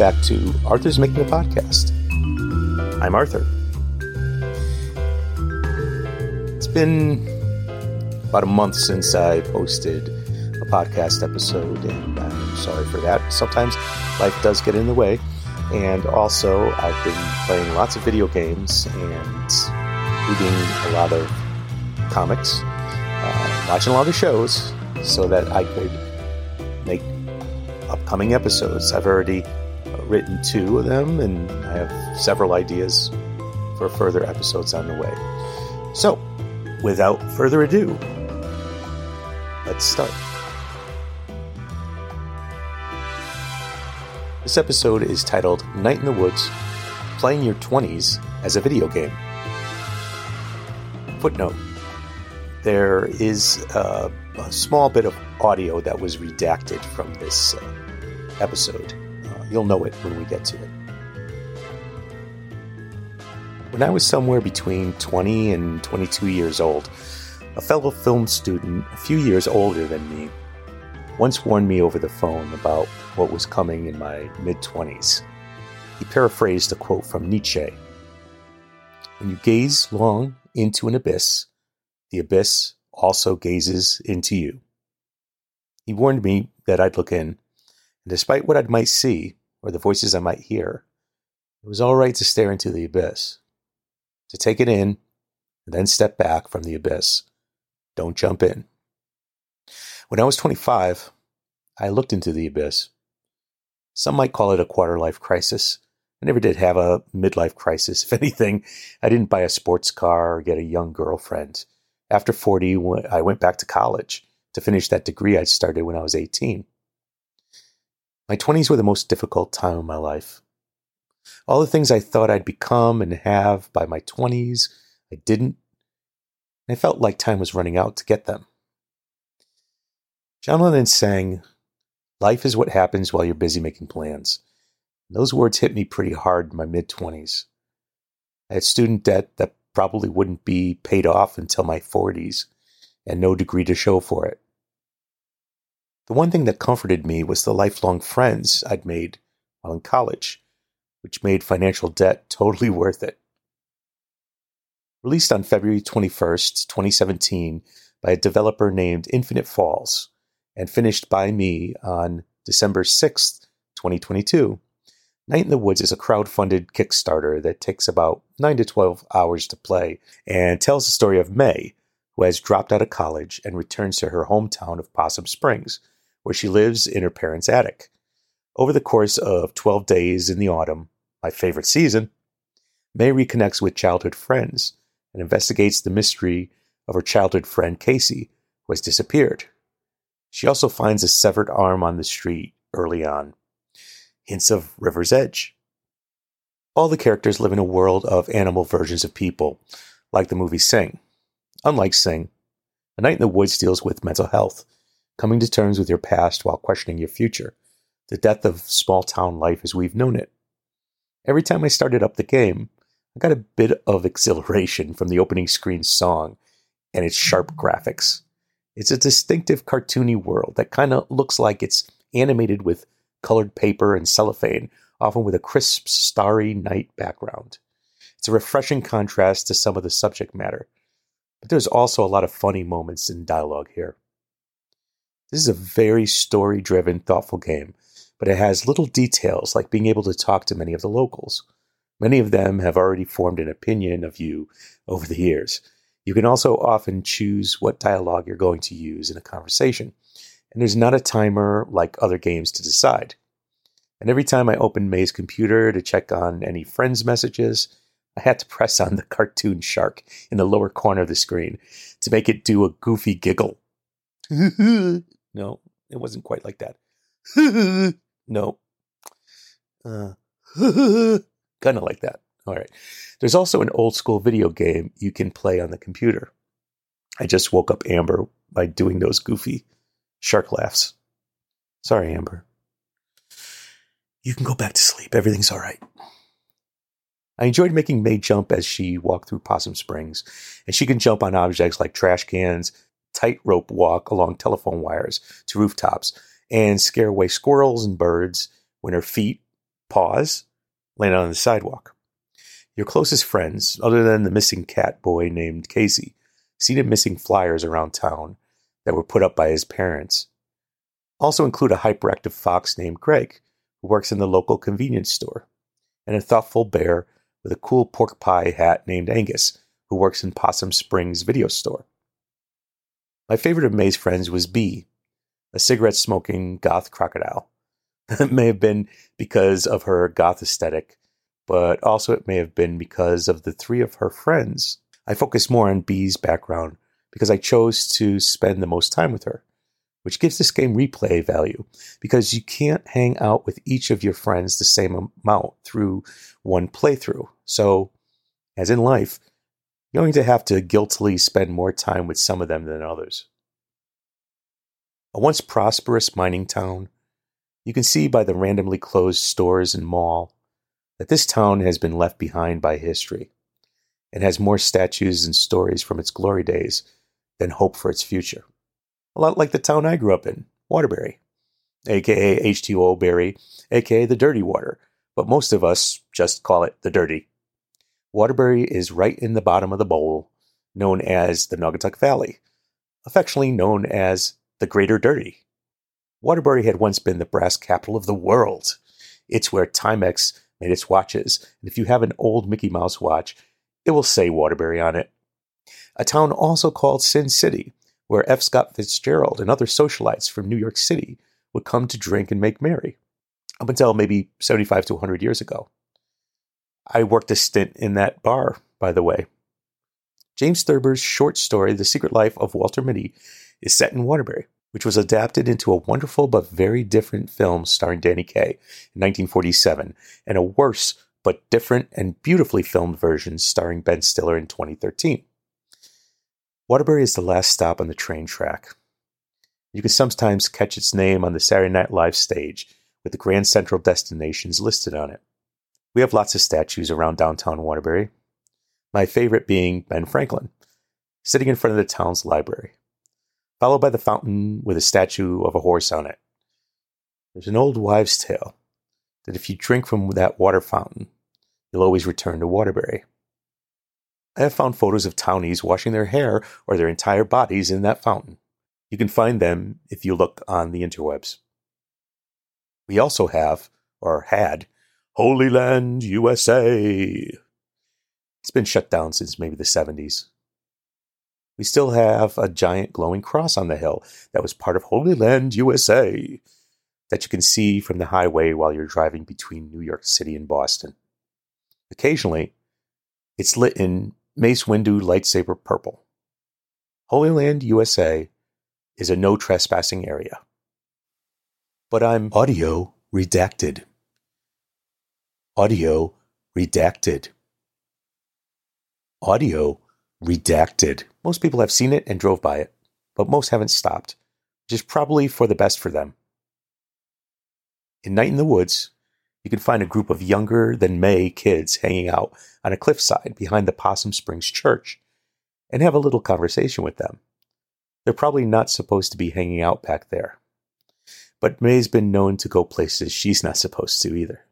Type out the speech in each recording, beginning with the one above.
Back to Arthur's Making a Podcast. I'm Arthur. It's been about a month since I posted a podcast episode, and I'm sorry for that. Sometimes life does get in the way. And also, I've been playing lots of video games and reading a lot of comics, uh, watching a lot of shows so that I could make upcoming episodes. I've already written two of them, and I have several ideas for further episodes on the way. So, without further ado, let's start. This episode is titled Night in the Woods Playing Your 20s as a Video Game. Footnote There is a, a small bit of audio that was redacted from this uh, episode. You'll know it when we get to it. When I was somewhere between 20 and 22 years old, a fellow film student, a few years older than me, once warned me over the phone about what was coming in my mid 20s. He paraphrased a quote from Nietzsche When you gaze long into an abyss, the abyss also gazes into you. He warned me that I'd look in, and despite what I might see or the voices I might hear, it was all right to stare into the abyss to take it in and then step back from the abyss. Don't jump in. When I was 25, I looked into the abyss. Some might call it a quarter life crisis. I never did have a midlife crisis. If anything, I didn't buy a sports car or get a young girlfriend. After 40, I went back to college to finish that degree I started when I was 18. My 20s were the most difficult time of my life. All the things I thought I'd become and have by my 20s, I didn't. I felt like time was running out to get them. John Lennon sang, Life is what happens while you're busy making plans. And those words hit me pretty hard in my mid 20s. I had student debt that probably wouldn't be paid off until my 40s, and no degree to show for it. The one thing that comforted me was the lifelong friends I'd made while in college which made financial debt totally worth it. Released on February 21st, 2017, by a developer named Infinite Falls, and finished by me on December 6th, 2022. Night in the Woods is a crowd-funded Kickstarter that takes about 9 to 12 hours to play and tells the story of Mae, who has dropped out of college and returns to her hometown of Possum Springs, where she lives in her parents' attic. Over the course of 12 days in the autumn, my favorite season, Mae reconnects with childhood friends and investigates the mystery of her childhood friend Casey, who has disappeared. She also finds a severed arm on the street early on. Hints of River's Edge. All the characters live in a world of animal versions of people, like the movie Sing. Unlike Sing, A Night in the Woods deals with mental health, coming to terms with your past while questioning your future, the death of small town life as we've known it. Every time I started up the game, I got a bit of exhilaration from the opening screen song and its sharp mm-hmm. graphics. It's a distinctive cartoony world that kind of looks like it's animated with colored paper and cellophane, often with a crisp, starry night background. It's a refreshing contrast to some of the subject matter, but there's also a lot of funny moments in dialogue here. This is a very story driven, thoughtful game but it has little details like being able to talk to many of the locals. Many of them have already formed an opinion of you over the years. You can also often choose what dialogue you're going to use in a conversation, and there's not a timer like other games to decide. And every time I opened Mae's computer to check on any friends' messages, I had to press on the cartoon shark in the lower corner of the screen to make it do a goofy giggle. no, it wasn't quite like that. No. Uh, kind of like that. All right. There's also an old school video game you can play on the computer. I just woke up Amber by doing those goofy shark laughs. Sorry, Amber. You can go back to sleep. Everything's all right. I enjoyed making Mae jump as she walked through Possum Springs, and she can jump on objects like trash cans, tightrope walk along telephone wires to rooftops, and scare away squirrels and birds when her feet Pause, land on the sidewalk. Your closest friends, other than the missing cat boy named Casey, see the missing flyers around town that were put up by his parents. Also include a hyperactive fox named Greg, who works in the local convenience store, and a thoughtful bear with a cool pork pie hat named Angus, who works in Possum Springs video store. My favorite of Mae's friends was Bea, a cigarette smoking goth crocodile. it may have been because of her goth aesthetic, but also it may have been because of the three of her friends. I focus more on Bea's background because I chose to spend the most time with her which gives this game replay value because you can't hang out with each of your friends the same amount through one playthrough. So, as in life, going to have to guiltily spend more time with some of them than others. A once prosperous mining town, you can see by the randomly closed stores and mall that this town has been left behind by history and has more statues and stories from its glory days than hope for its future a lot like the town I grew up in, Waterbury, aka H2O Berry, aka the Dirty Water, but most of us just call it the Dirty. Waterbury is right in the bottom of the bowl, known as the Naugatuck Valley, affectionately known as the Greater Dirty. Waterbury had once been the brass capital of the world. It's where Timex made its watches, and if you have an old Mickey Mouse watch, it will say Waterbury on it. A town also called Sin City, where F. Scott Fitzgerald and other socialites from New York City would come to drink and make merry, up until maybe 75 to 100 years ago. I worked a stint in that bar, by the way. James Thurber's short story, The Secret Life of Walter Mitty, is set in Waterbury, which was adapted into a wonderful but very different film starring Danny Kaye in 1947, and a worse but different and beautifully filmed version starring Ben Stiller in 2013. Waterbury is the last stop on the train track. You can sometimes catch its name on the Saturday Night Live stage with the Grand Central destinations listed on it. We have lots of statues around downtown Waterbury, my favorite being Ben Franklin, sitting in front of the town's library, followed by the fountain with a statue of a horse on it. There's an old wives' tale that if you drink from that water fountain, you'll always return to Waterbury. I have found photos of townies washing their hair or their entire bodies in that fountain. You can find them if you look on the interwebs. We also have, or had, Holy Land, USA. It's been shut down since maybe the 70s. We still have a giant glowing cross on the hill that was part of Holy Land, USA, that you can see from the highway while you're driving between New York City and Boston. Occasionally, it's lit in Mace Windu lightsaber purple. Holy Land, USA is a no trespassing area. But I'm audio redacted. Audio redacted. Audio redacted. Most people have seen it and drove by it, but most haven't stopped, which is probably for the best for them. In Night in the Woods, you can find a group of younger than Mae kids hanging out on a cliffside behind the Possum Springs Church and have a little conversation with them. They're probably not supposed to be hanging out back there. But Mae's been known to go places she's not supposed to either.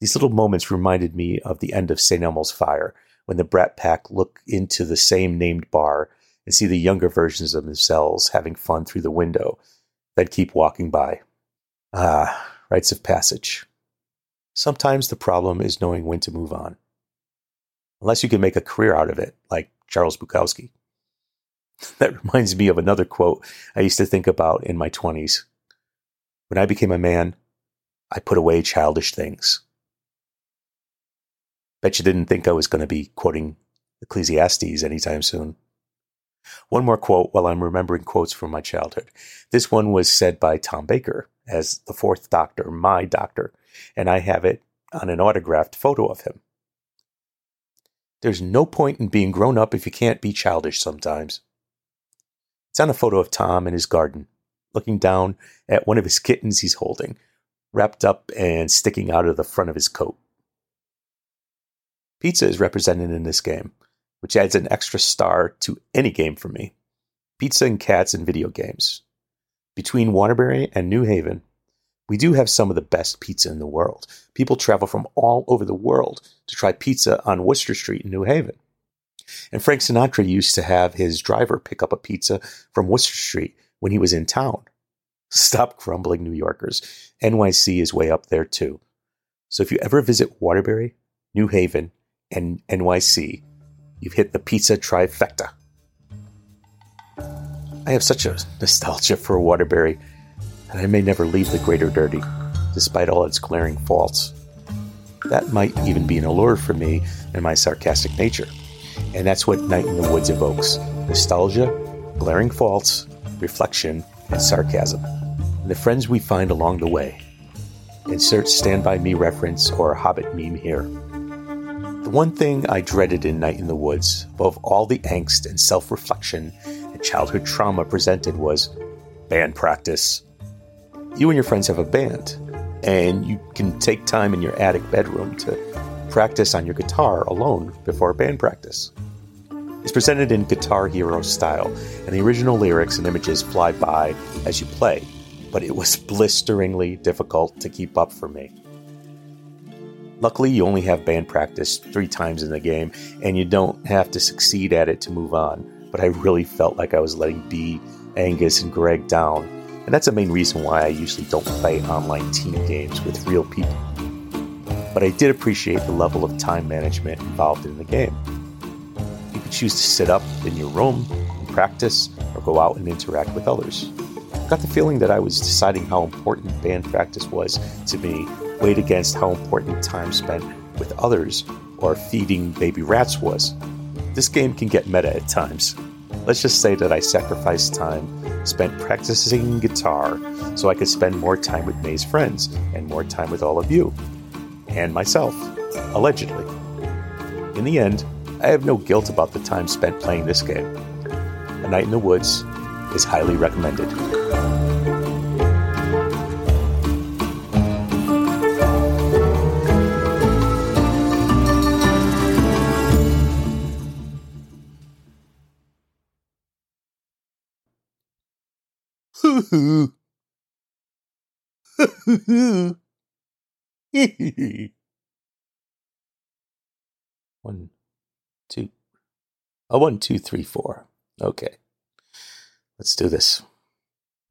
These little moments reminded me of the end of St. Elmo's Fire, when the Brat Pack look into the same named bar and see the younger versions of themselves having fun through the window, then keep walking by. Ah, rites of passage. Sometimes the problem is knowing when to move on. Unless you can make a career out of it, like Charles Bukowski. That reminds me of another quote I used to think about in my 20s. When I became a man, I put away childish things. Bet you didn't think I was going to be quoting Ecclesiastes anytime soon. One more quote while I'm remembering quotes from my childhood. This one was said by Tom Baker as the fourth doctor, my doctor, and I have it on an autographed photo of him. There's no point in being grown up if you can't be childish sometimes. It's on a photo of Tom in his garden, looking down at one of his kittens he's holding, wrapped up and sticking out of the front of his coat. Pizza is represented in this game, which adds an extra star to any game for me. Pizza and cats in video games. Between Waterbury and New Haven, We do have some of the best pizza in the world. People travel from all over the world to try pizza on Wooster Street in New Haven. And Frank Sinatra used to have his driver pick up a pizza from Wooster Street when he was in town. Stop grumbling, New Yorkers. NYC is way up there too. So if you ever visit Waterbury, New Haven, and NYC, you've hit the pizza trifecta. I have such a nostalgia for Waterbury that I may never leave the Greater Dirty, despite all its glaring faults. That might even be an allure for me and my sarcastic nature. And that's what Night in the Woods evokes nostalgia, glaring faults, reflection, and sarcasm. And the friends we find along the way. Insert Stand By Me reference or Hobbit meme here. The one thing I dreaded in Night in the Woods, above all the angst and self reflection and childhood trauma presented, was band practice. You and your friends have a band, and you can take time in your attic bedroom to practice on your guitar alone before band practice. It's presented in Guitar Hero style, and the original lyrics and images fly by as you play, but it was blisteringly difficult to keep up for me. Luckily, you only have band practice three times in the game, and you don't have to succeed at it to move on. But I really felt like I was letting Bea, Angus, and Greg down, and that's the main reason why I usually don't play online team games with real people. But I did appreciate the level of time management involved in the game. You could choose to sit up in your room and practice, or go out and interact with others. I got the feeling that I was deciding how important band practice was to me weighed against how important time spent with others or feeding baby rats was. This game can get meta at times. Let's just say that I sacrificed time spent practicing guitar so I could spend more time with Mae's friends and more time with all of you. And myself, allegedly. In the end, I have no guilt about the time spent playing this game. A Night in the Woods is highly recommended. one, two, a one, two, three, four. Okay, let's do this.